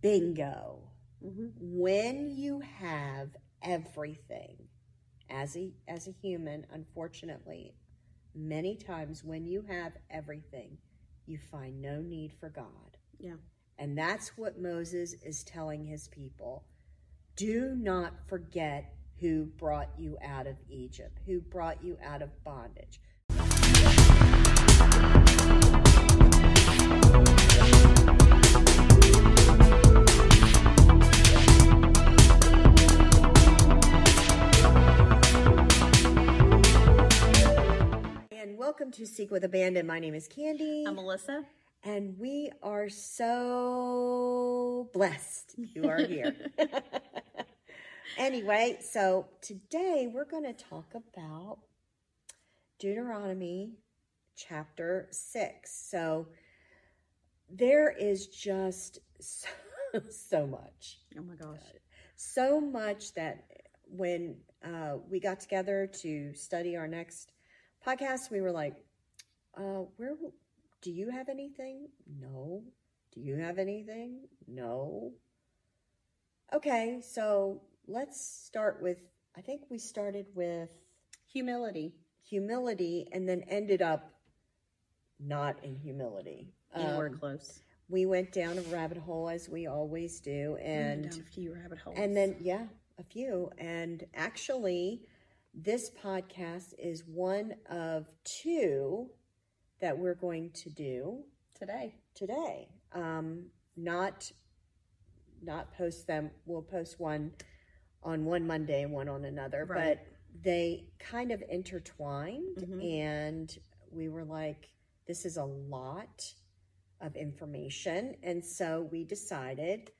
Bingo. hmm When you have everything as a as a human, unfortunately, many times when you have everything, you find no need for God. Yeah. And that's what Moses is telling his people. Do not forget who brought you out of Egypt, who brought you out of bondage. Welcome to Seek with Abandon. My name is Candy. I'm Melissa. And we are so blessed you are here. anyway, so today we're going to talk about Deuteronomy chapter 6. So there is just so, so much. Oh my gosh. So much that when uh, we got together to study our next podcast, we were like, uh, where do you have anything? No. Do you have anything? No. Okay, so let's start with I think we started with Humility. humility and then ended up not in humility. Anywhere Um, close. we went down a rabbit hole as we always do We and down a few rabbit holes. and then yeah, a few and actually this podcast is one of two that we're going to do today. today. Um, not not post them. We'll post one on one Monday and one on another, Right. but they kind of intertwined, Mhm. and we were like, "This is a lot of information," and so we decided,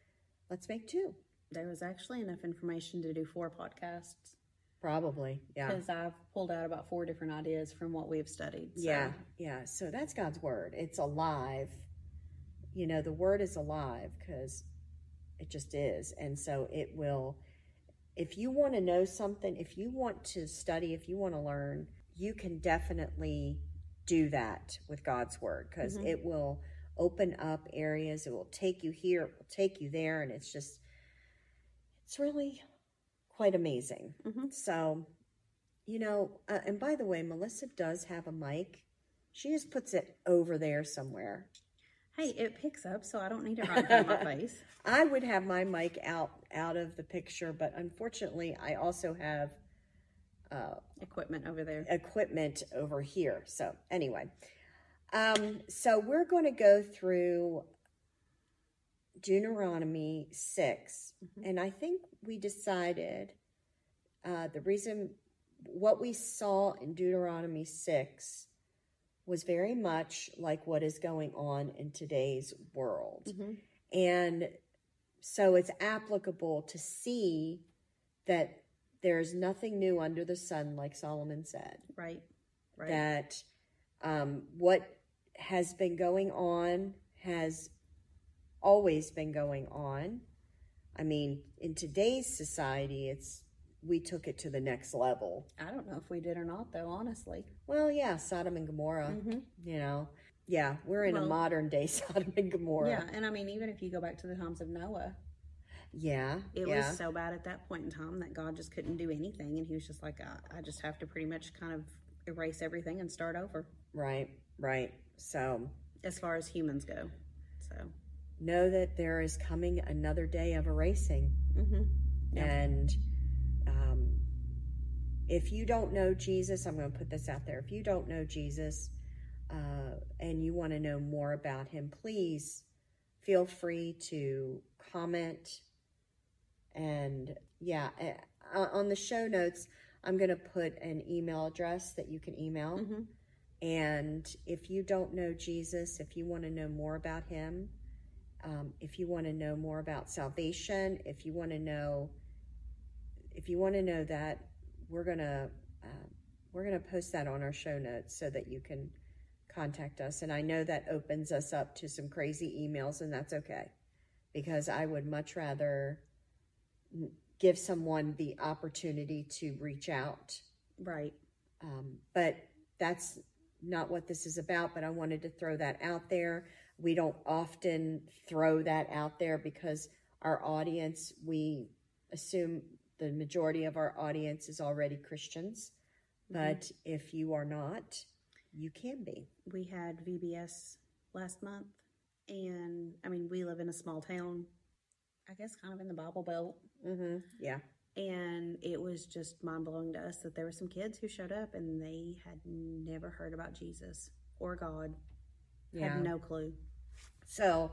let's make two. There was actually enough information to do four podcasts Probably, yeah, because I've pulled out about four different ideas from what we've studied. so- yeah, yeah. So that's God's word. It's alive. You know, the word is alive because it just is. And so it will, if you want to know something, if you want to study, if you want to learn, you can definitely do that with God's word because Mhm. it will open up areas. It will take you here, it will take you there. And it's just, it's really quite amazing. Mhm. So, you know, uh, and by the way, Melissa does have a mic. She just puts it over there somewhere. Hey, it picks up, so I don't need it right in my face. I would have my mic out out of the picture, but unfortunately, I also have uh, Equipment over there. equipment over here. So anyway, um, so we're going to go through Deuteronomy 6 Mhm. and I think we decided uh, the reason what we saw in Deuteronomy six was very much like what is going on in today's world, Mhm. and so it's applicable to see that there's nothing new under the sun, like Solomon said Right. Right. that um, what has been going on has always been going on. I mean, in today's society, it's we took it to the next level. I don't know if we did or not, though. Honestly. Well, yeah, Sodom and Gomorrah. Mhm. You know, yeah, we're in a modern day Sodom and Gomorrah. Yeah, and I mean, even if you go back to the times of Noah, yeah, it yeah. was so bad at that point in time that God just couldn't do anything, and He was just like, I, I just have to pretty much kind of erase everything and start over, right, right. So as far as humans go. So, know that there is coming another day of erasing. hmm Yeah. And um, if you don't know Jesus, I'm going to put this out there. If you don't know Jesus uh, and you want to know more about him, please feel free to comment. And yeah, uh, on the show notes, I'm going to put an email address that you can email. hmm And if you don't know Jesus, if you want to know more about him, um, if you want to know more about salvation, if you want to know, if you want to know that, we're gonna uh, we're gonna post that on our show notes so that you can contact us. And I know that opens us up to some crazy emails, and that's okay because I would much rather give someone the opportunity to reach out. Right. Um, but that's not what this is about, but I wanted to throw that out there. We don't often throw that out there because our audience, we assume the majority of our audience is already Christians. But if you are not, you can be. We had VBS last month, and I mean, we live in a small town, I guess kind of in the Bible Belt. Mm-hmm. Yeah. And it was just mind blowing to us that there were some kids who showed up and they had never heard about Jesus or God, Yeah. had no clue. So,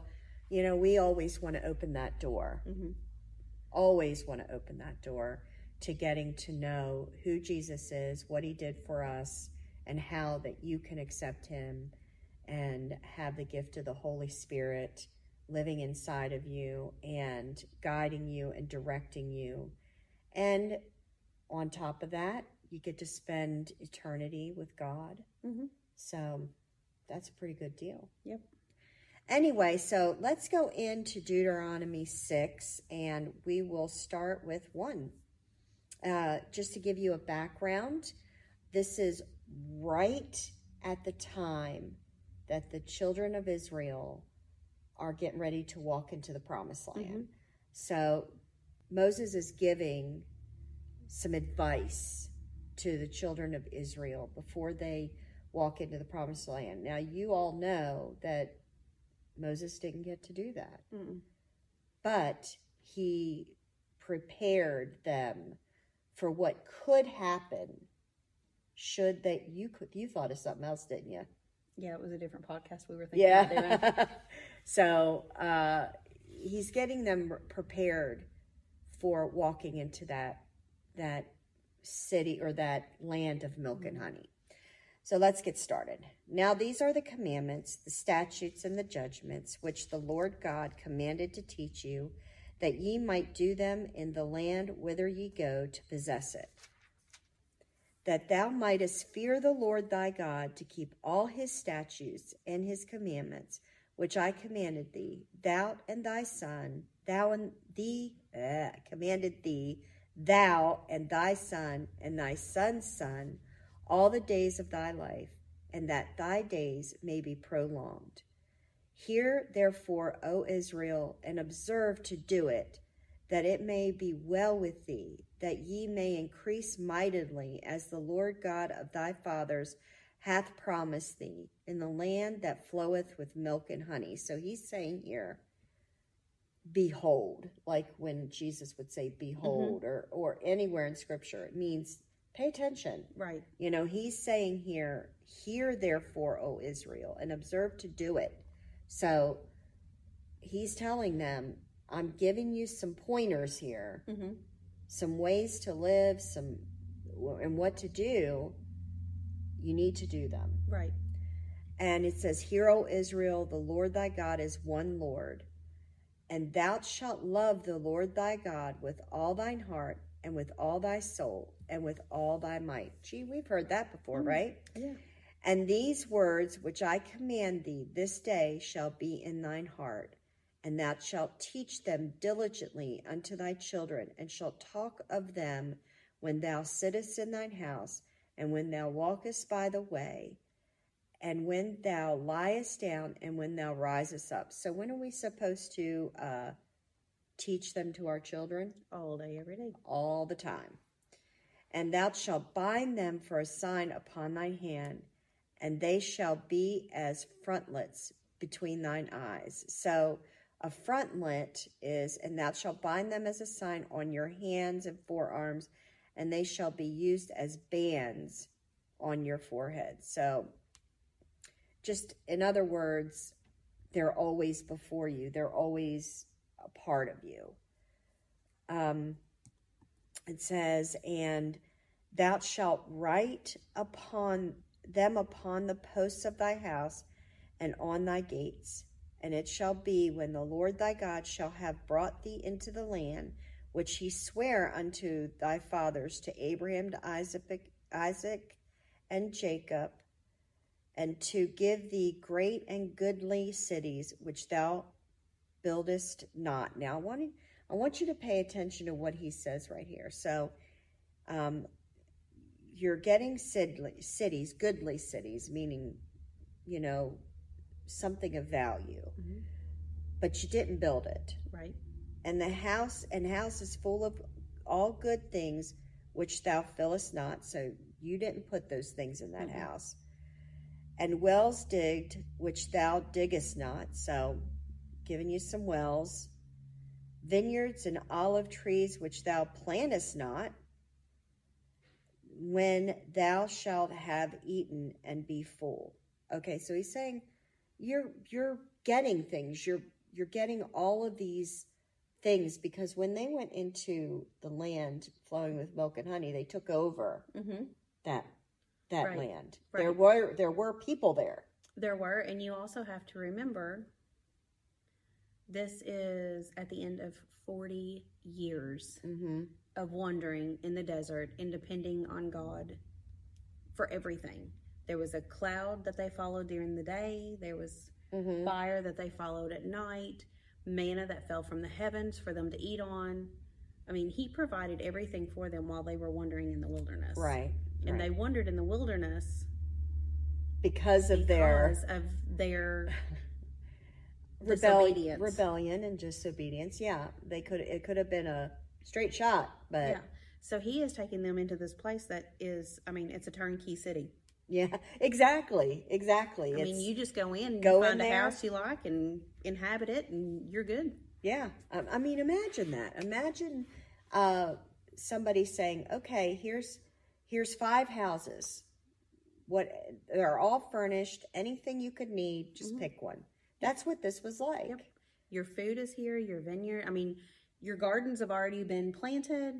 you know, we always want to open that door. Mhm. Always want to open that door to getting to know who Jesus is, what he did for us, and how that you can accept him and have the gift of the Holy Spirit living inside of you and guiding you and directing you. And on top of that, you get to spend eternity with God. Mhm. So that's a pretty good deal. Yep. Anyway, so let's go into Deuteronomy 6 and we will start with 1. Uh, just to give you a background, this is right at the time that the children of Israel are getting ready to walk into the promised land. So Moses is giving some advice to the children of Israel before they walk into the promised land. Now, you all know that Moses didn't get to do that, Mm-mm. but he prepared them for what could happen should they you could you thought of something else didn't you? Yeah, it was a different podcast we were thinking yeah. so uh he's getting them prepared for walking into that that city or that land of milk and honey so let's get started. Now these are the commandments the statutes and the judgments which the lord god commanded to teach you that ye might do them in the land whither ye go to possess it. That thou mightest fear the Lord thy God to keep all his statutes and his commandments, which I commanded thee, thou and thy son, thou and thee, uh, commanded thee, thou and thy son and thy son's son, all the days of thy life, and that thy days may be prolonged. Hear therefore, O Israel, and observe to do it, that it may be well with thee, that ye may increase mightily, as the Lord God of thy fathers hath promised thee, in the land that floweth with milk and honey. So he's saying here, behold, like when Jesus would say mm-hmm. behold, or, or anywhere in scripture, it means pay attention. Right. You know, he's saying here, Hear therefore, O Israel, and observe to do it. So he's telling them, I'm giving you some pointers here, Mm-hmm. some ways to live, some and what to do. You need to do them. Right. And it says, Hear, O Israel, the Lord thy God is one Lord. And thou shalt love the Lord thy God with all thine heart, and with all thy soul, and with all thy might. Gee, we've heard that before, right? Yeah. And these words which I command thee this day shall be in thine heart, and thou shalt teach them diligently unto thy children, and shalt talk of them when thou sittest in thine house, and when thou walkest by the way, and when thou liest down, and when thou risest up. So, when are we supposed to uh, teach them to our children? All day, every day. all the time. And thou shalt bind them for a sign upon thine hand, and they shall be as frontlets between thine eyes. So a frontlet is, and thou shalt bind them as a sign on your hands and forearms, and they shall be used as bands on your forehead. So just in other words, they're always before you, they're always a part of you. Um, it says, and thou shalt write upon them upon the posts of thy house and on thy gates. And it shall be when the Lord thy God shall have brought thee into the land which he sware unto thy fathers, to Abraham, to Isaac, Isaac and Jacob, and to give thee great and goodly cities which thou buildest not. Now, I want, I want you to pay attention to what he says right here. So, um, you're getting sidly, cities, goodly cities, meaning, you know, something of value, Mhm. but you didn't build it. Right. And the house and house is full of all good things which thou fillest not. So you didn't put those things in that Mhm. house. And wells digged which thou diggest not. So giving you some wells. Vineyards and olive trees which thou plantest not. When thou shalt have eaten and be full. Okay, so he's saying you're you're getting things. You're you're getting all of these things because when they went into the land flowing with milk and honey, they took over Mm-hmm. that that Right, land. right. There were there were people there. There were, and you also have to remember this is at the end of 40 years Mm-hmm. of wandering in the desert and depending on God for everything. There was a cloud that they followed during the day, there was Mm-hmm. fire that they followed at night, manna that fell from the heavens for them to eat on. I mean, He provided everything for them while they were wandering in the wilderness. Right. And right. they wandered in the wilderness because of their because of their rebellion, rebellion and disobedience. Yeah, they could. It could have been a straight shot, but Yeah. So he is taking them into this place that is, I mean, it's a turnkey city. yeah, exactly, exactly. I it's, mean, you just go in, go you in find a house you like, and inhabit it, and you're good. Yeah, I, I mean, imagine that. Imagine uh, somebody saying, "Okay, here's here's five houses. What they're all furnished. Anything you could need, just Mhm. pick one." That's what this was like. Yep. Your food is here, your vineyard. I mean, your gardens have already been planted.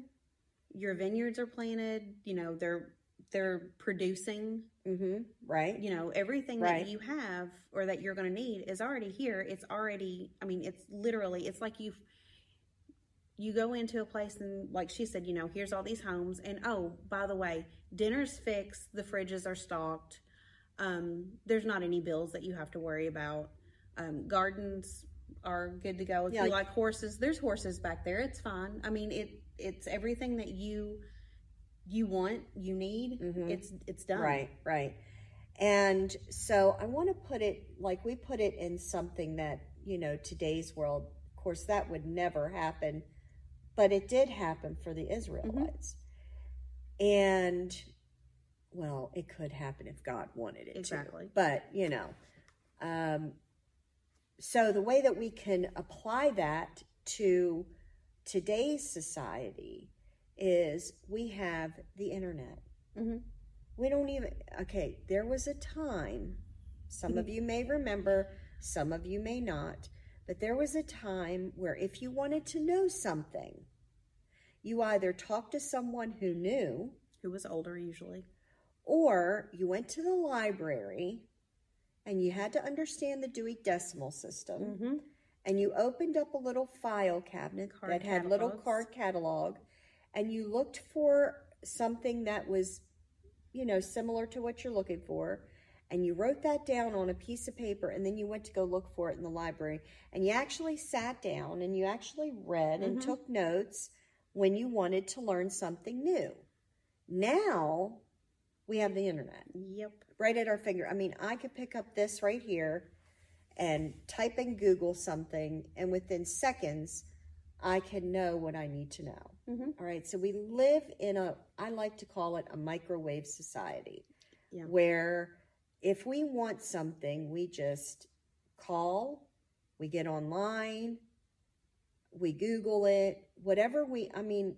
Your vineyards are planted. You know, they're they're producing. Mm-hmm. Right. You know, everything Right. that you have or that you're going to need is already here. It's already. I mean, it's literally. It's like you. You go into a place and, like she said, you know, here's all these homes, and oh, by the way, dinner's fixed. The fridges are stocked. Um, there's not any bills that you have to worry about. Um, gardens are good to go. If Yeah, you like- like horses, there's horses back there. It's fine. I mean, it it's everything that you you want, you need. Mhm. It's it's done. Right, right. And so I want to put it like we put it in something that, you know, today's world, of course, that would never happen, but it did happen for the Israelites. And, well, it could happen if God wanted it to. Exactly. But, you know, um, so the way that we can apply that to today's society is we have the internet. Mhm. We don't even, okay, there was a time, some of you may remember, some of you may not, but there was a time where if you wanted to know something, you either talked to someone who knew Who was older usually? or you went to the library and you had to understand the Dewey Decimal System Mm-hmm. and you opened up a little file cabinet Card that had little card catalog and you looked for something that was you know similar to what you're looking for and you wrote that down on a piece of paper and then you went to go look for it in the library and you actually sat down and you actually read and Mhm. took notes when you wanted to learn something new now we have the internet Yep. right at our finger. I mean, I could pick up this right here and type in Google something, and within seconds, I can know what I need to know. Mhm. All right, so we live in a, I like to call it a microwave society, Yeah. where if we want something, we just call, we get online, we Google it, whatever we, I mean,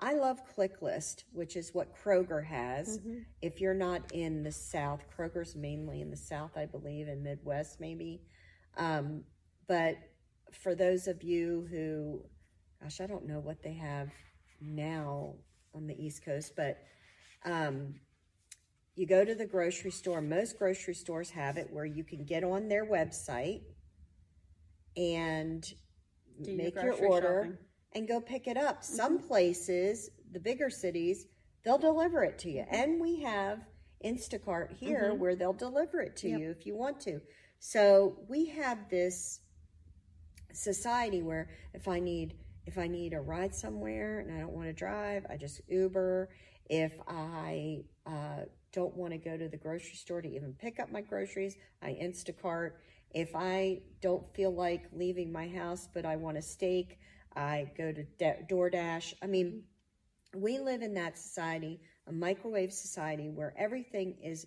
I love ClickList, which is what Kroger has Mhm. if you're not in the South, Kroger's mainly in the South, I believe, and Midwest maybe. Um, but for those of you who, gosh, I don't know what they have now on the East Coast, but um, you go to the grocery store. Most grocery stores have it where you can get on their website and Do make your grocery order shopping. And go pick it up. Mm-hmm. Some places, the bigger cities, they'll deliver it to you. Mm-hmm. And we have Instacart here Mhm. where they'll deliver it to Yep. you if you want to. So we have this society where if I need if I need a ride somewhere and I don't want to drive, I just Uber. If I uh, don't want to go to the grocery store to even pick up my groceries, I Instacart. If I don't feel like leaving my house, but I want a steak, I go to DoorDash. I mean, we live in that society, a microwave society where everything is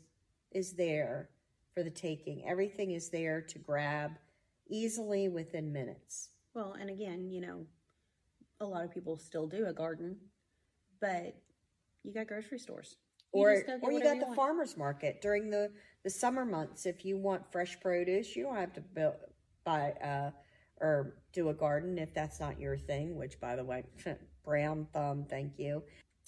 is there for the taking. Everything is there to grab easily within minutes. Well, and again, you know, a lot of people still do a garden, but you got grocery stores. You or or you got the farmers market during the the summer months if you want fresh produce you don't have to build, buy uh or do a garden if that's not your thing which by the way brown thumb thank you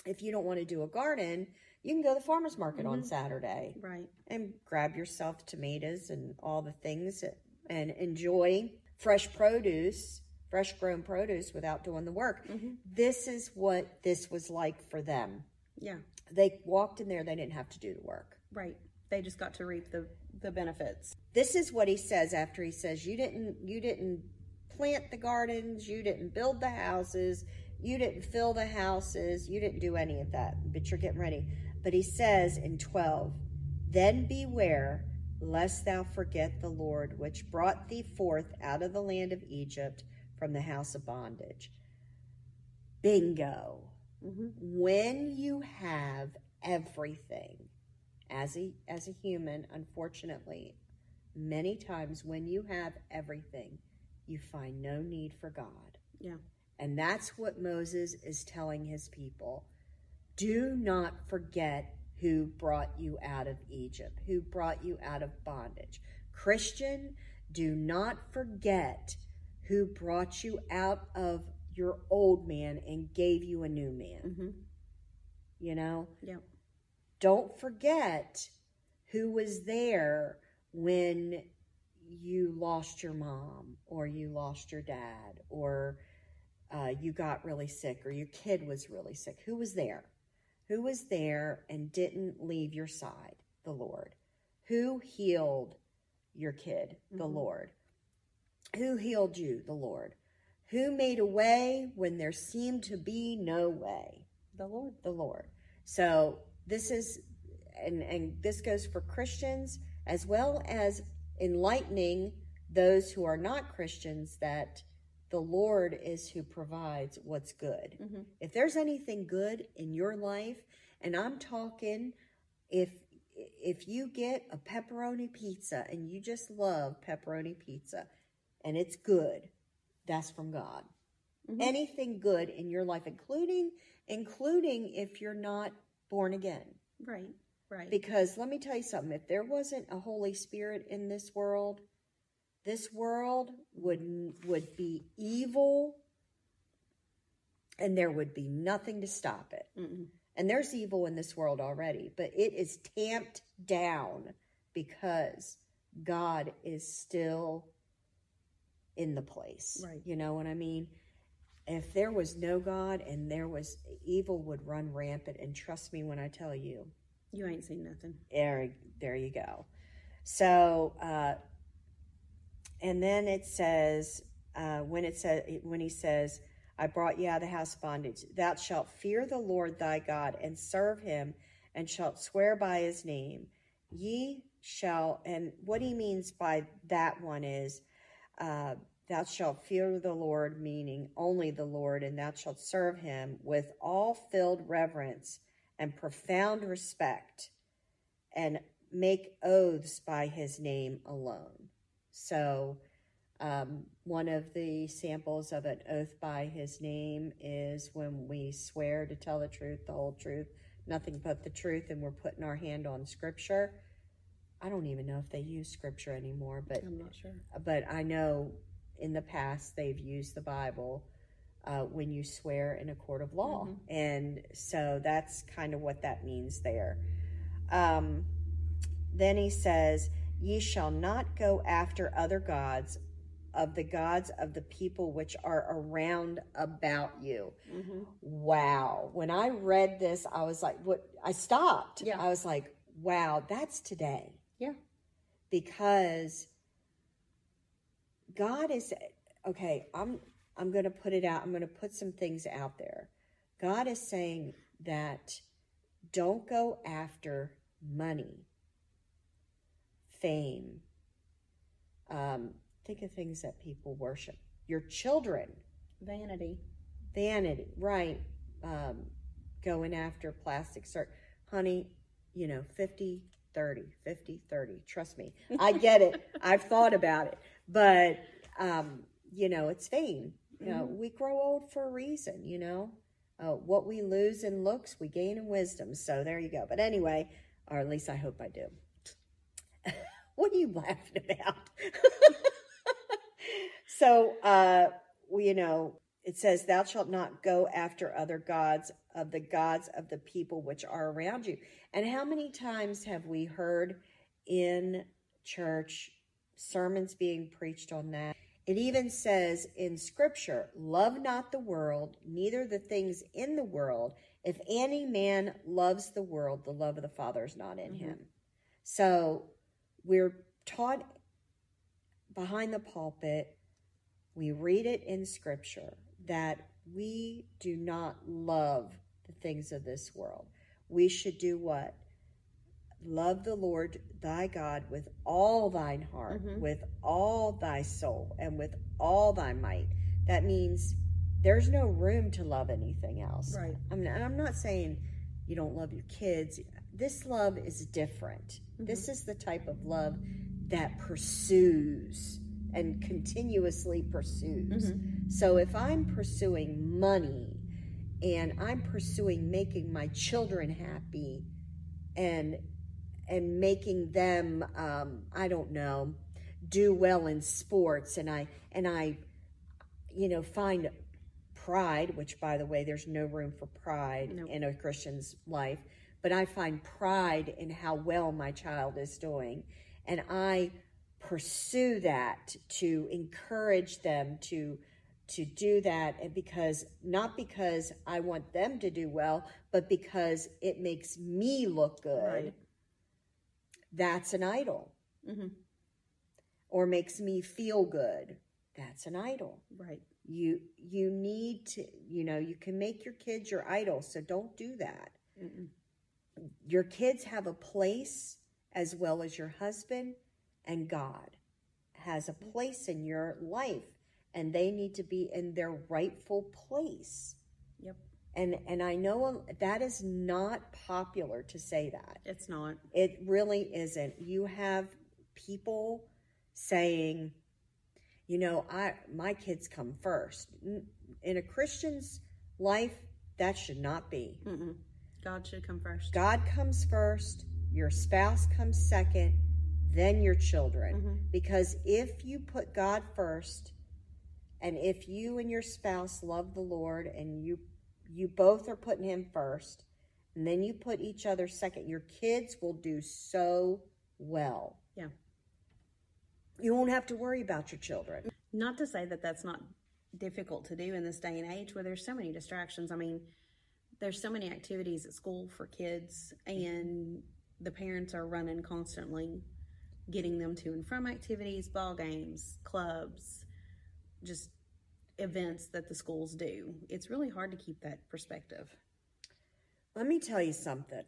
if you don't want to do a garden you can go to the farmers market on mm-hmm. saturday Right. and grab yourself tomatoes and all the things and enjoy fresh produce fresh grown produce without doing the work mm-hmm. this is what this was like for them Yeah. they walked in there they didn't have to do the work Right. They just got to reap the the benefits. this is what he says after he says you didn't you didn't plant the gardens you didn't build the houses you didn't fill the houses you didn't do any of that but you're getting ready. But he says in 12 then beware lest thou forget the lord which brought thee forth out of the land of egypt from the house of bondage. Bingo. Mm-hmm. when you have everything as a as a human unfortunately many times when you have everything you find no need for god Yeah. and that's what moses is telling his people do not forget who brought you out of egypt who brought you out of bondage christian do not forget who brought you out of your old man and gave you a new man Mm-hmm. you know Yeah. don't forget who was there when you lost your mom or you lost your dad or uh, you got really sick or your kid was really sick who was there? Who was there and didn't leave your side? The lord. Who healed your kid? The Mhm. lord. Who healed you? The lord. Who made a way when there seemed to be no way? The Lord. the Lord. So this is, and and this goes for Christians as well as enlightening those who are not Christians that the Lord is who provides what's good. Mm-hmm. If there's anything good in your life, and I'm talking, if if you get a pepperoni pizza and you just love pepperoni pizza, and it's good, that's from God Mhm. anything good in your life including including if you're not born again Right. Right. because let me tell you something if there wasn't a holy spirit in this world this world would would be evil and there would be nothing to stop it Mm-mm. and there's evil in this world already but it is tamped down because god is still in the place Right. you know what i mean if there was no god and there was evil would run rampant and trust me when i tell you You ain't seen nothing. there, there you go. So, uh, and then it says, uh, when it says, when he says, I brought you out of the house of bondage, thou shalt fear the Lord thy God and serve him and shalt swear by his name. Ye shall, and what he means by that one is, uh, thou shalt fear the Lord, meaning only the Lord, and thou shalt serve him with all filled reverence and profound respect and make oaths by his name alone. So, um, one of the samples of an oath by his name is when we swear to tell the truth, the whole truth, nothing but the truth, and we're putting our hand on scripture. I don't even know if they use scripture anymore, but I'm not sure. but I know in the past they've used the Bible uh, when you swear in a court of law. Mhm. And so that's kind of what that means there. Um, then he says, Ye shall not go after other gods of the gods of the people which are around about you. Mm-hmm. Wow. When I read this, I was like, what? I stopped. Yeah. I was like, wow, that's today Yeah. because God is okay, I'm I'm going to put it out. I'm going to put some things out there. God is saying that don't go after money, fame. Um, think of things that people worship. Your children, Vanity. vanity, right? Um, going after plastic sur Honey, you know, 50, 30, 50, 30. Trust me. I get it. I've thought about it. But, um, you know, it's fame. You know, we grow old for a reason, you know. Uh, what we lose in looks, we gain in wisdom. So there you go. But anyway, or at least I hope I do. what are you laughing about? so, uh, we, you know, it says, Thou shalt not go after other gods of the gods of the people which are around you. And how many times have we heard in church sermons being preached on that? It even says in scripture, Love not the world, neither the things in the world. If any man loves the world, the love of the Father is not in mm-hmm. him. So we're taught behind the pulpit, we read it in scripture that we do not love the things of this world. We should do what? Love the Lord thy God with all thine heart, mm-hmm. with all thy soul, and with all thy might. That means there's no room to love anything else. Right. I mean, I'm not saying you don't love your kids. This love is different. Mm-hmm. This is the type of love that pursues and continuously pursues. Mm-hmm. So if I'm pursuing money and I'm pursuing making my children happy and and making them um, I don't know do well in sports and I and I you know find pride which by the way there's no room for pride Nope. in a Christian's life but I find pride in how well my child is doing and I pursue that to encourage them to to do that and because not because I want them to do well but because it makes me look good Right. That's an idol hmm or makes me feel good that's an idol Right. you you need to you know you can make your kids your idol so don't do that Mm-mm. your kids have a place as well as your husband and God has a place in your life and they need to be in their rightful place. And and I know that is not popular to say that. It's not. It really isn't. You have people saying, you know, I my kids come first. In a Christian's life, that should not be. Mm-mm. God should come first. God comes first, your spouse comes second, then your children. Mhm. Because if you put God first, and if you and your spouse love the Lord and you you both are putting him first, and then you put each other second, your kids will do so well. Yeah. You won't have to worry about your children. Not to say that that's not difficult to do in this day and age where there's so many distractions. I mean, there's so many activities at school for kids, and the parents are running constantly getting them to and from activities, ball games, clubs, just events that the schools do. It's really hard to keep that perspective. Let me tell you something.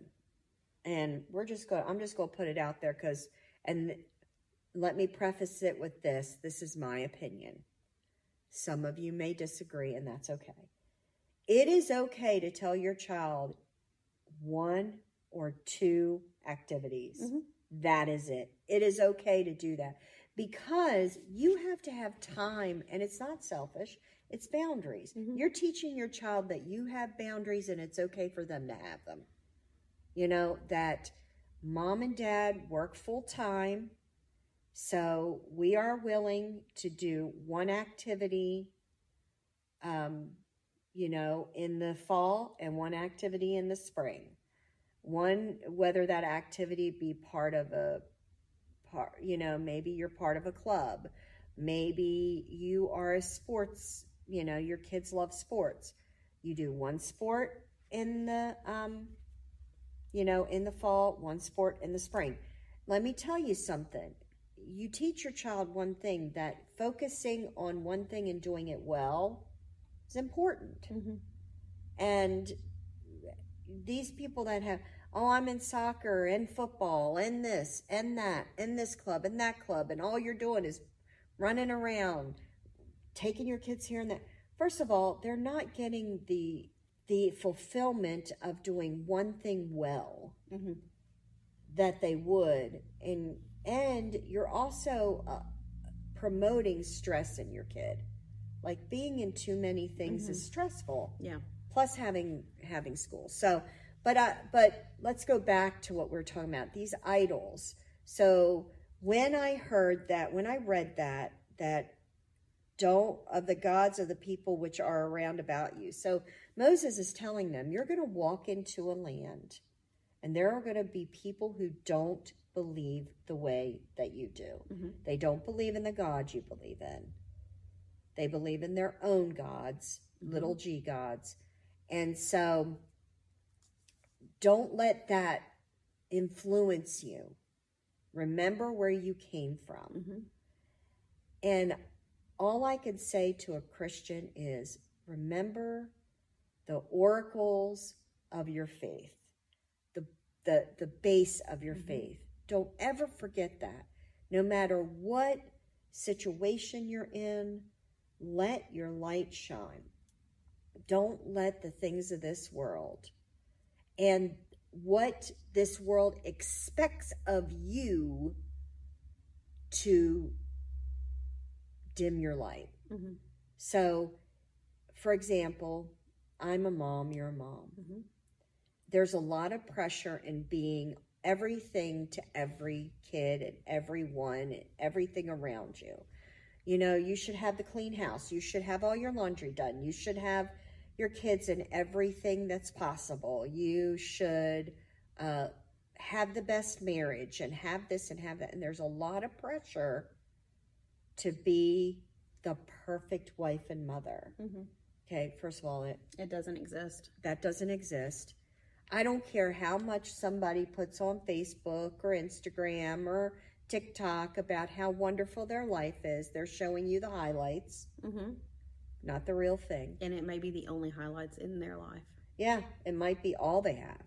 And we're just going to I'm just going to put it out there cuz and let me preface it with this. This is my opinion. Some of you may disagree and that's okay. It is okay to tell your child one or two activities. Mhm. That is it. It is okay to do that because you have to have time and it's not selfish, it's boundaries. Mhm. You're teaching your child that you have boundaries and it's okay for them to have them. You know, that mom and dad work full time. So we are willing to do one activity, um, you know, in the fall and one activity in the spring. One, whether that activity be part of a part, you know, maybe you're part of a club. Maybe you are a sports, you know, your kids love sports. You do one sport in the, um, you know, in the fall, one sport in the spring. Let me tell you something. You teach your child one thing that focusing on one thing and doing it well is important. Mm-hmm. And these people that have, oh, I'm in soccer and football and this and that and this club and that club, and all you're doing is running around, taking your kids here and there. First of all, they're not getting the the fulfillment of doing one thing well Mm-hmm. that they would, and and you're also uh, promoting stress in your kid. Like being in too many things is stressful Yeah. plus having having school. So, but uh, but let's go back to what we are talking about. These idols. So when I heard that, when I read that, that don't of the gods of the people which are around about you. So Moses is telling them, you're going to walk into a land, and there are going to be people who don't believe the way that you do. They don't believe in the God you believe in. They believe in their own gods, little g gods. And so don't let that influence you. Remember where you came from. Mm-hmm. And all I can say to a Christian is remember the oracles of your faith, the, the, the base of your faith. Don't ever forget that. No matter what situation you're in, let your light shine. Don't let the things of this world and what this world expects of you to dim your light. Mm-hmm. So, for example, I'm a mom, you're a mom. Mhm. There's a lot of pressure in being everything to every kid and everyone and everything around you. You know, you should have the clean house. You should have all your laundry done. You should have your kids in everything that's possible. You should uh, have the best marriage and have this and have that. And there's a lot of pressure to be the perfect wife and mother. Mm-hmm. Okay, first of all, it, It doesn't exist. that doesn't exist. I don't care how much somebody puts on Facebook or Instagram or TikTok about how wonderful their life is. They're showing you the highlights, Mm-hmm. Not the real thing. And it may be the only highlights in their life. Yeah, it might be all they have.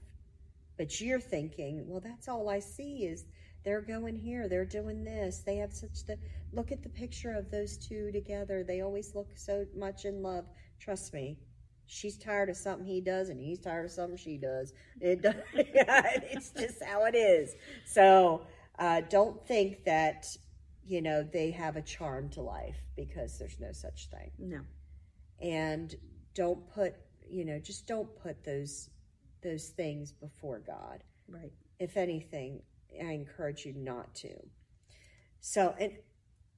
But you're thinking, well, that's all I see is they're going here, they're doing this. They have such the look at the picture of those two together. They always look so much in love. Trust me, she's tired of something he does, and he's tired of something she does. It does, it's just how it is. So uh, don't think that you know they have a charm to life because there's no such thing No. And don't put you know just don't put those those things before god. Right. if anything i encourage you not to. So and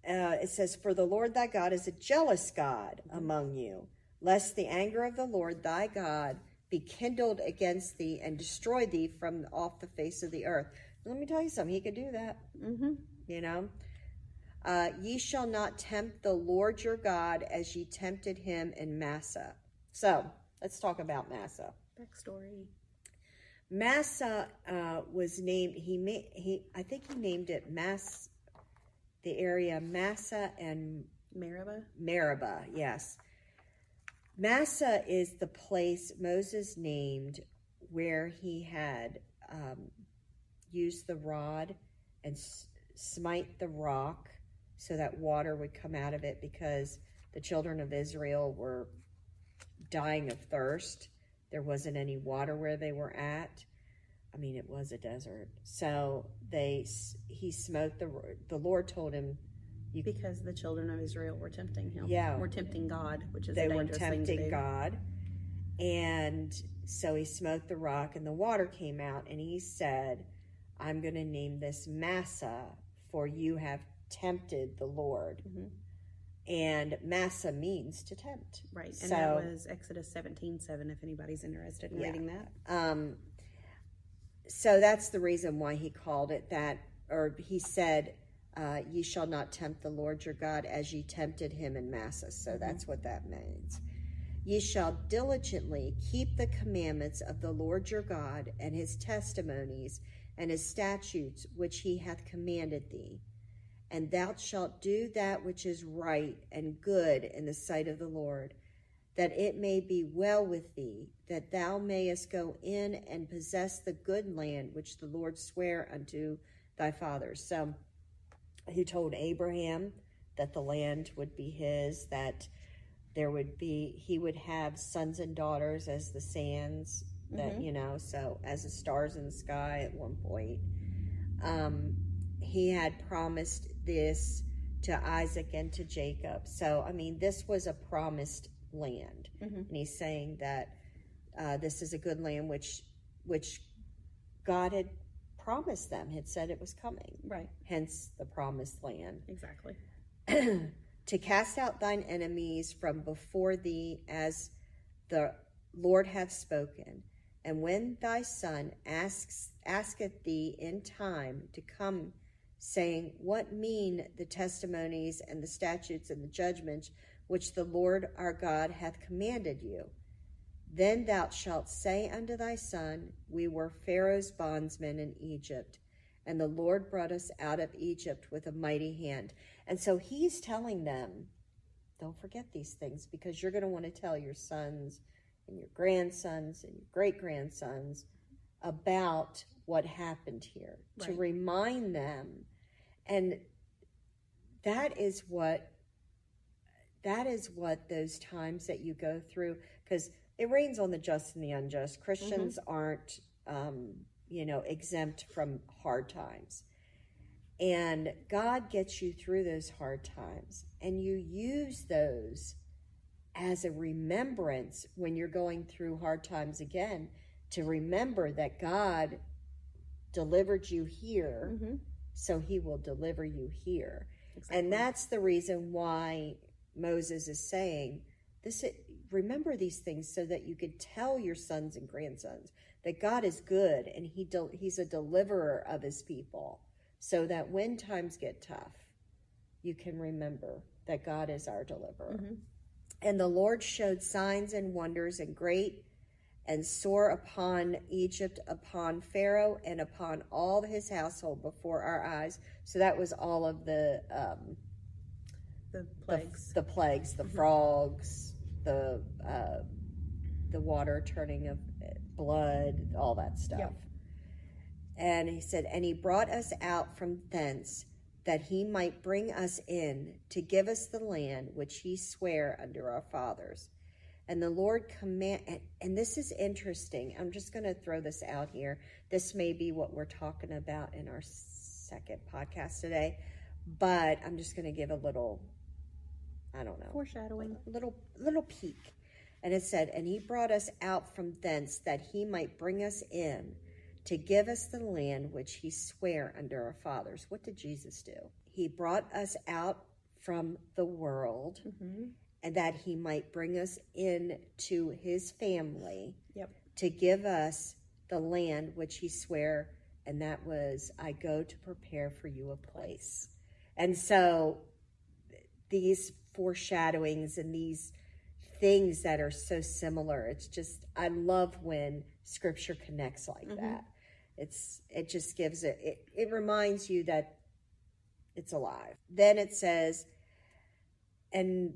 uh, it says for the lord thy god is a jealous god among you lest the anger of the lord thy god be kindled against thee and destroy thee from off the face of the earth. Let me tell you something he could do that. Mm-hmm. you know uh, ye shall not tempt the lord your god as ye tempted him in massah so let's talk about massah Backstory. massah uh, was named he made he i think he named it mass the area massah and Meribah. Meribah, yes. Massah is the place Moses named where he had um, used the rod and s- smite the rock so that water would come out of it because the children of Israel were dying of thirst. There wasn't any water where they were at. I mean, it was a desert. So they he smote the the Lord told him Because the children of Israel were tempting him. Yeah. Were tempting God, which is they were dangerous thing to tempting. God. And so he smote the rock, and the water came out, and he said, I'm going to name this Massah, for you have tempted the Lord. Mhm. And Massah means to tempt. Right. And So- that was Exodus seventeen seven. if anybody's interested in Yeah. reading that. Um, so that's the reason why he called it that, or he said, uh, Ye shall not tempt the Lord your God as ye tempted him in Massah. So that's what that means. Ye shall diligently keep the commandments of the Lord your God and his testimonies and his statutes which he hath commanded thee. And thou shalt do that which is right and good in the sight of the Lord. that it may be well with thee, that thou mayest go in and possess the good land which the Lord sware unto thy fathers. So he told Abraham that the land would be his, that there would be, he would have sons and daughters as the sands, that, you know, so as the stars in the sky at one point. Um, he had promised this to Isaac and to Jacob. So, I mean, this was a promised land. And he's saying that uh, this is a good land which which God had promised them, had said it was coming. Right. Hence the promised land. Exactly. to cast out thine enemies from before thee as the Lord hath spoken. And when thy son asks asketh thee in time to come, saying, What mean the testimonies and the statutes and the judgments which the Lord our God hath commanded you? Then thou shalt say unto thy son, We were Pharaoh's bondsmen in Egypt, and the Lord brought us out of Egypt with a mighty hand. And so he's telling them, Don't forget these things because you're going to want to tell your sons and your grandsons and your great grandsons about what happened here to remind them. And that is what that is what those times that you go through because it rains on the just and the unjust. Christians aren't um, you know exempt from hard times. And god gets you through those hard times and you use those as a remembrance when you're going through hard times again to remember that god delivered you here Mm-hmm. So he will deliver you here. And that's the reason why Moses is saying this remember these things so that you could tell your sons and grandsons that God is good and he del- he's a deliverer of his people so that when times get tough you can remember that God is our deliverer. Mm-hmm. And the Lord showed signs and wonders and great and sore upon Egypt, upon Pharaoh, and upon all his household before our eyes. So that was all of the um, The the, plagues. the plagues, the frogs, the uh, the water turning of blood, all that stuff. Yep. And he said, and he brought us out from thence that he might bring us in to give us the land which he sware unto our fathers. And the Lord command, and, this is interesting. I'm just going to throw this out here. This may be what we're talking about in our second podcast today, but I'm just going to give a little, I don't know, Foreshadowing. little little peek and it said and he brought us out from thence that he might bring us in to give us the land which he sware under our fathers what did jesus do he brought us out from the world Mm-hmm. And that he might bring us in to his family Yep. to give us the land which he sware and that was i go to prepare for you a place. And so these foreshadowings and these things that are so similar it's just i love when scripture connects like mm-hmm. that. It's it just gives it, it it reminds you that it's alive. Then it says and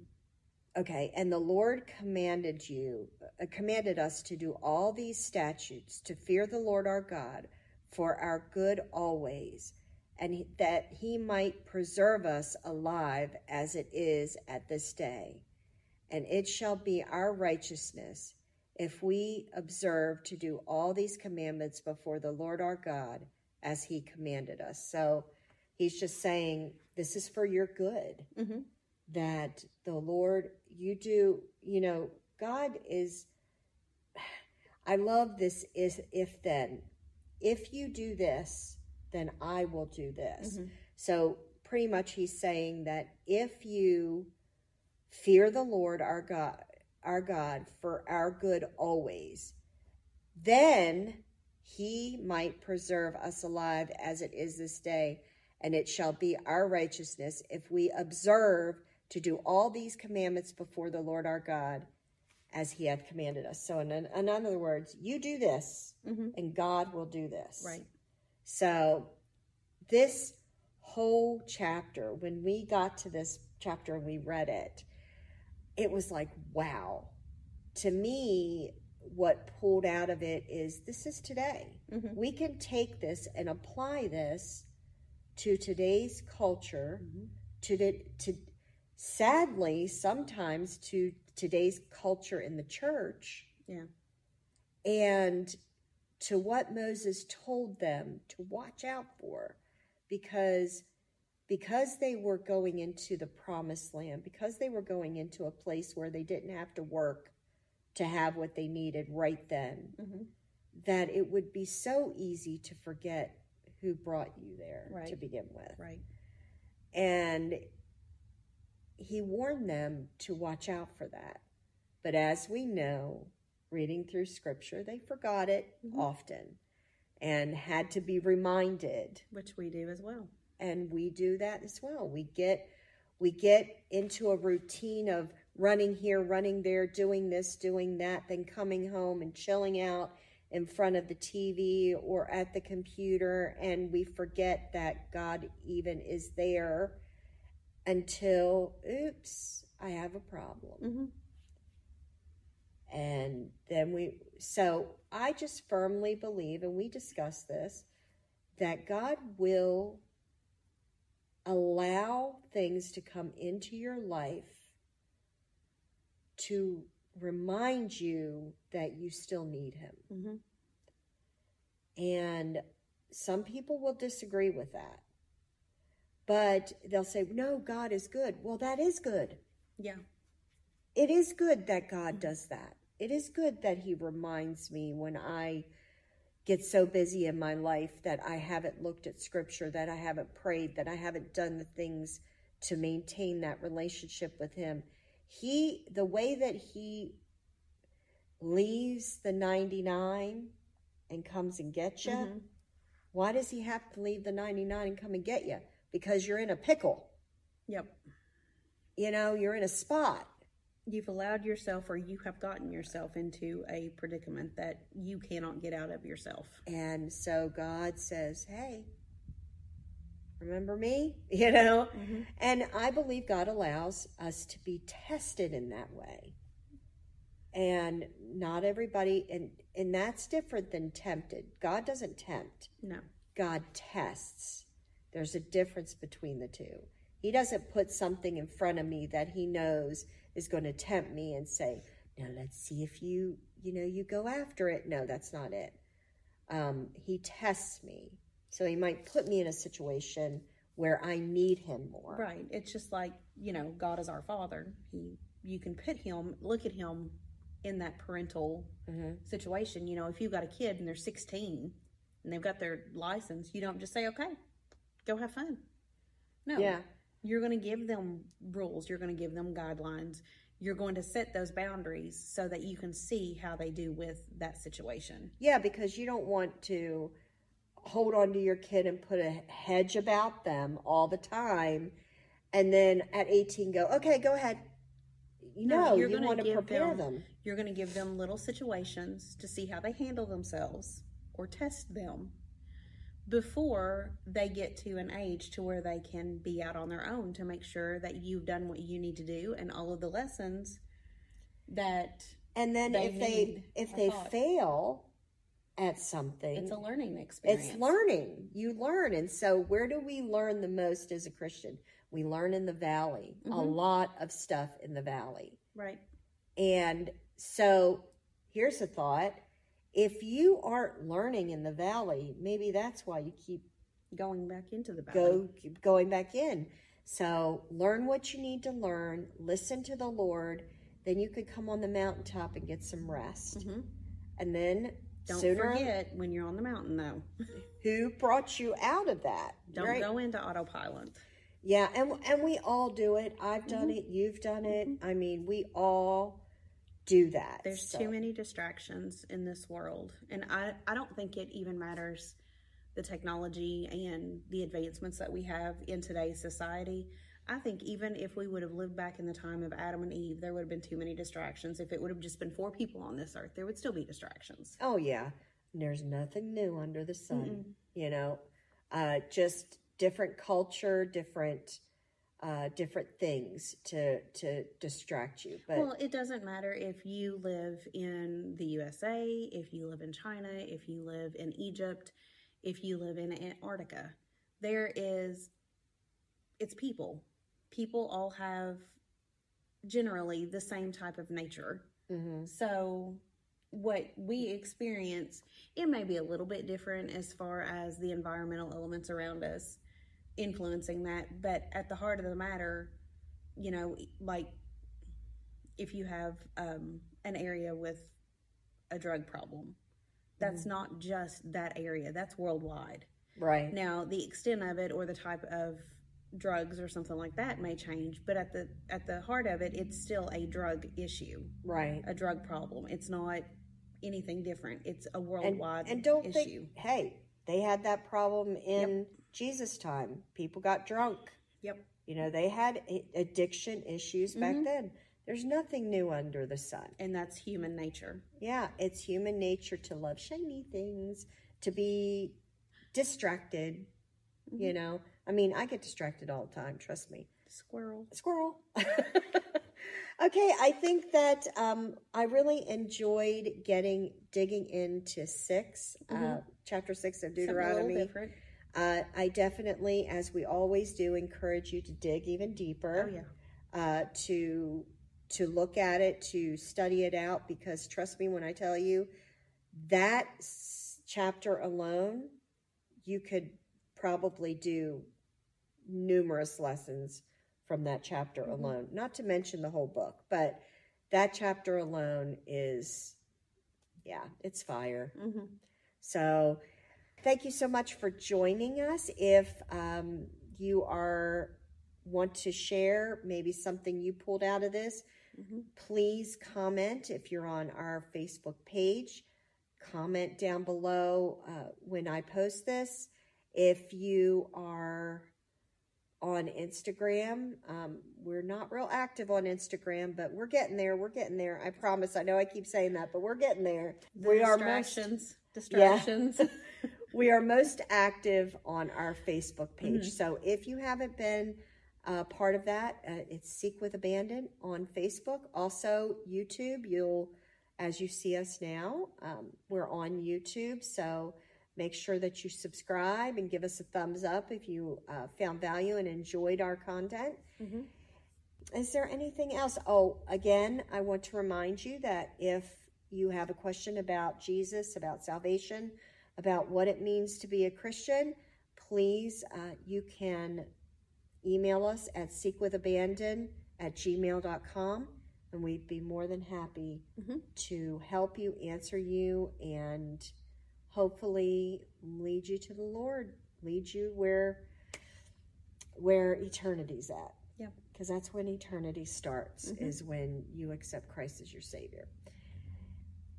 okay and the lord commanded you uh, commanded us to do all these statutes to fear the lord our god for our good always and he- that he might preserve us alive as it is at this day. And it shall be our righteousness if we observe to do all these commandments before the lord our god as he commanded us. So he's just saying this is for your good. Mm-hmm. That the Lord, you do, you know, God is, I love this is if then. If you do this, then I will do this. Mm-hmm. So pretty much he's saying that if you fear the Lord our God, our God for our good always, then he might preserve us alive as it is this day, and it shall be our righteousness if we observe to do all these commandments before the Lord our God as he hath commanded us. So, in, in other words, you do this, and God will do this. Right. So, this whole chapter, when we got to this chapter and we read it, it was like, wow, to me, what pulled out of it is this is today. Mhm. We can take this and apply this to today's culture, Mhm. to the to sadly sometimes to today's culture in the church Yeah. and to what Moses told them to watch out for because because they were going into the promised land because they were going into a place where they didn't have to work to have what they needed right then Mhm. that it would be so easy to forget who brought you there to begin with Right. and he warned them to watch out for that. But as we know, reading through scripture, they forgot it Mhm. often and had to be reminded. Which we do as well. And we do that as well. We get we get into a routine of running here, running there, doing this, doing that, then coming home and chilling out in front of the TV or at the computer and we forget that God even is there until oops, I have a problem. Mm-hmm. And then we, so I just firmly believe, and we discuss this, that God will allow things to come into your life to remind you that you still need Him. Mm-hmm. And some people will disagree with that. But they'll say, no, God is good. Well, that is good. Yeah. It is good that God does that. It is good that He reminds me when I get so busy in my life that I haven't looked at Scripture, that I haven't prayed, that I haven't done the things to maintain that relationship with Him. He, the way that He leaves the 99 and comes and gets you, Mhm. why does He have to leave the 99 and come and get you? Because you're in a pickle. Yep. You know, you're in a spot. You've allowed yourself or you have gotten yourself into a predicament that you cannot get out of yourself. And so God says, Hey, remember me? You know? Mm-hmm. And I believe God allows us to be tested in that way. And not everybody, and, and that's different than tempted. God doesn't tempt, No. God tests. There's a difference between the two. He doesn't put something in front of me that he knows is going to tempt me and say, "Now let's see if you, you know, you go after it." No, that's not it. Um, he tests me, so he might put me in a situation where I need him more. Right. It's just like, you know, God is our father. He you can put him look at him in that parental Mhm. situation. You know, if you've got a kid and they're 16 and they've got their license, you don't just say, "Okay, go have fun." No. Yeah, You're going to give them rules, you're going to give them guidelines. You're going to set those boundaries so that you can see how they do with that situation. yeah, because you don't want to hold on to your kid and put a hedge about them all the time, and then at 18 go, "Okay, go ahead." No, No, you're you want to prepare them- them. You're going to give them little situations to see how they handle themselves or test them before they get to an age to where they can be out on their own to make sure that you've done what you need to do and all of the lessons that And then they if they if they fail at something, it's a learning experience. it's learning. You learn, and so where do we learn the most as a Christian? We learn in the valley. A Mhm. lot of stuff in the valley. Right. And so here's a thought. If you aren't learning in the valley, maybe that's why you keep Going back into the valley. go keep going back in. So learn what you need to learn, listen to the Lord, then you could come on the mountaintop and get some rest. Mhm. And then Don't sooner forget when you're on the mountain, though. who brought you out of that? Don't right? go into autopilot. Yeah, and and we all do it. I've done Mm-hmm. it. You've done it. I mean, we all do that. There's So- too many distractions in this world, and I I don't think it even matters the technology and the advancements that we have in today's society. I think even if we would have lived back in the time of Adam and Eve, there would have been too many distractions. If it would have just been four people on this earth, there would still be distractions. Oh yeah, there's nothing new under the sun. You know, uh, just different culture, different uh, different things to to distract you. But Well, it doesn't matter if you live in the USA, if you live in China, if you live in Egypt, if you live in Antarctica. There is, it's people. People all have generally the same type of nature. Mhm. So, what we experience, it may be a little bit different as far as the environmental elements around us influencing that. But at the heart of the matter, you know, like if you have um, an area with a drug problem, that's not just that area, that's worldwide. right, Now, the extent of it or the type of drugs or something like that may change, but at the at the heart of it, it's still a drug issue right. a drug problem. It's not anything different. It's a And, worldwide and don't issue. think, hey, they had that problem in Jesus' time. People got drunk. Yep. You know, they had addiction issues back Mm-hmm. then. There's nothing new under the sun. And that's human nature. Yeah, it's human nature to love shiny things, to be distracted. You Mm-hmm. know, I mean, I get distracted all the time, trust me. Squirrel. Squirrel. okay, I think that um, I really enjoyed getting digging into 6 uh, chapter six of Mm-hmm. Something a little Deuteronomy. Uh, I definitely, as we always do, encourage you to dig even deeper. Oh yeah. uh, to to look at it, to study it out, because trust me when I tell you that s- chapter alone, you could probably do numerous lessons from that chapter Mhm. alone. Not to mention the whole book, but that chapter alone is, yeah, it's fire. hmm So, thank you so much for joining us. If um, you are want to share maybe something you pulled out of this, hmm please comment if you're on our Facebook page. Comment down below uh, when I post this. If you are on Instagram, um, we're not real active on Instagram, but we're getting there. We're getting there. I promise. I know I keep saying that, but we're getting there. we are distractions. Distractions. we are most active on our Facebook page. Mm-hmm. So if you haven't been uh, part of that, uh, it's Seek with Abandon on Facebook. Also, YouTube. You'll, as you see us now, um, we're on YouTube. So make sure that you subscribe and give us a thumbs up if you uh, found value and enjoyed our content. Mhm. Is there anything else? Oh, again, I want to remind you that if you have a question about Jesus, about salvation, about what it means to be a Christian, please, uh, you can email us at seekwithabandon at gmail.com and we'd be more than happy Mhm. to help you, answer you, and hopefully lead you to the Lord, lead you where where eternity's at Yeah. because that's when eternity starts Mhm. is when you accept christ as your savior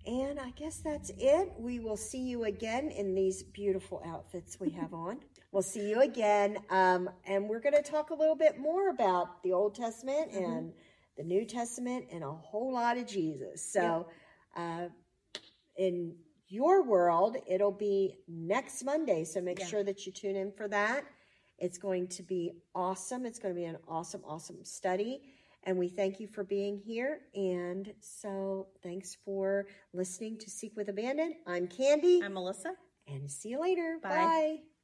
and i guess that's it we will see you again in these beautiful outfits we have on we'll see you again um, and we're going to talk a little bit more about the old testament Mhm. and the new testament and a whole lot of jesus so uh, in your world it'll be next monday so make Yeah. sure that you tune in for that it's going to be awesome. It's going to be an awesome, awesome study. And we thank you for being here. And so thanks for listening to Seek with Abandon. I'm Candy. I'm Melissa. and see you later. Bye. Bye.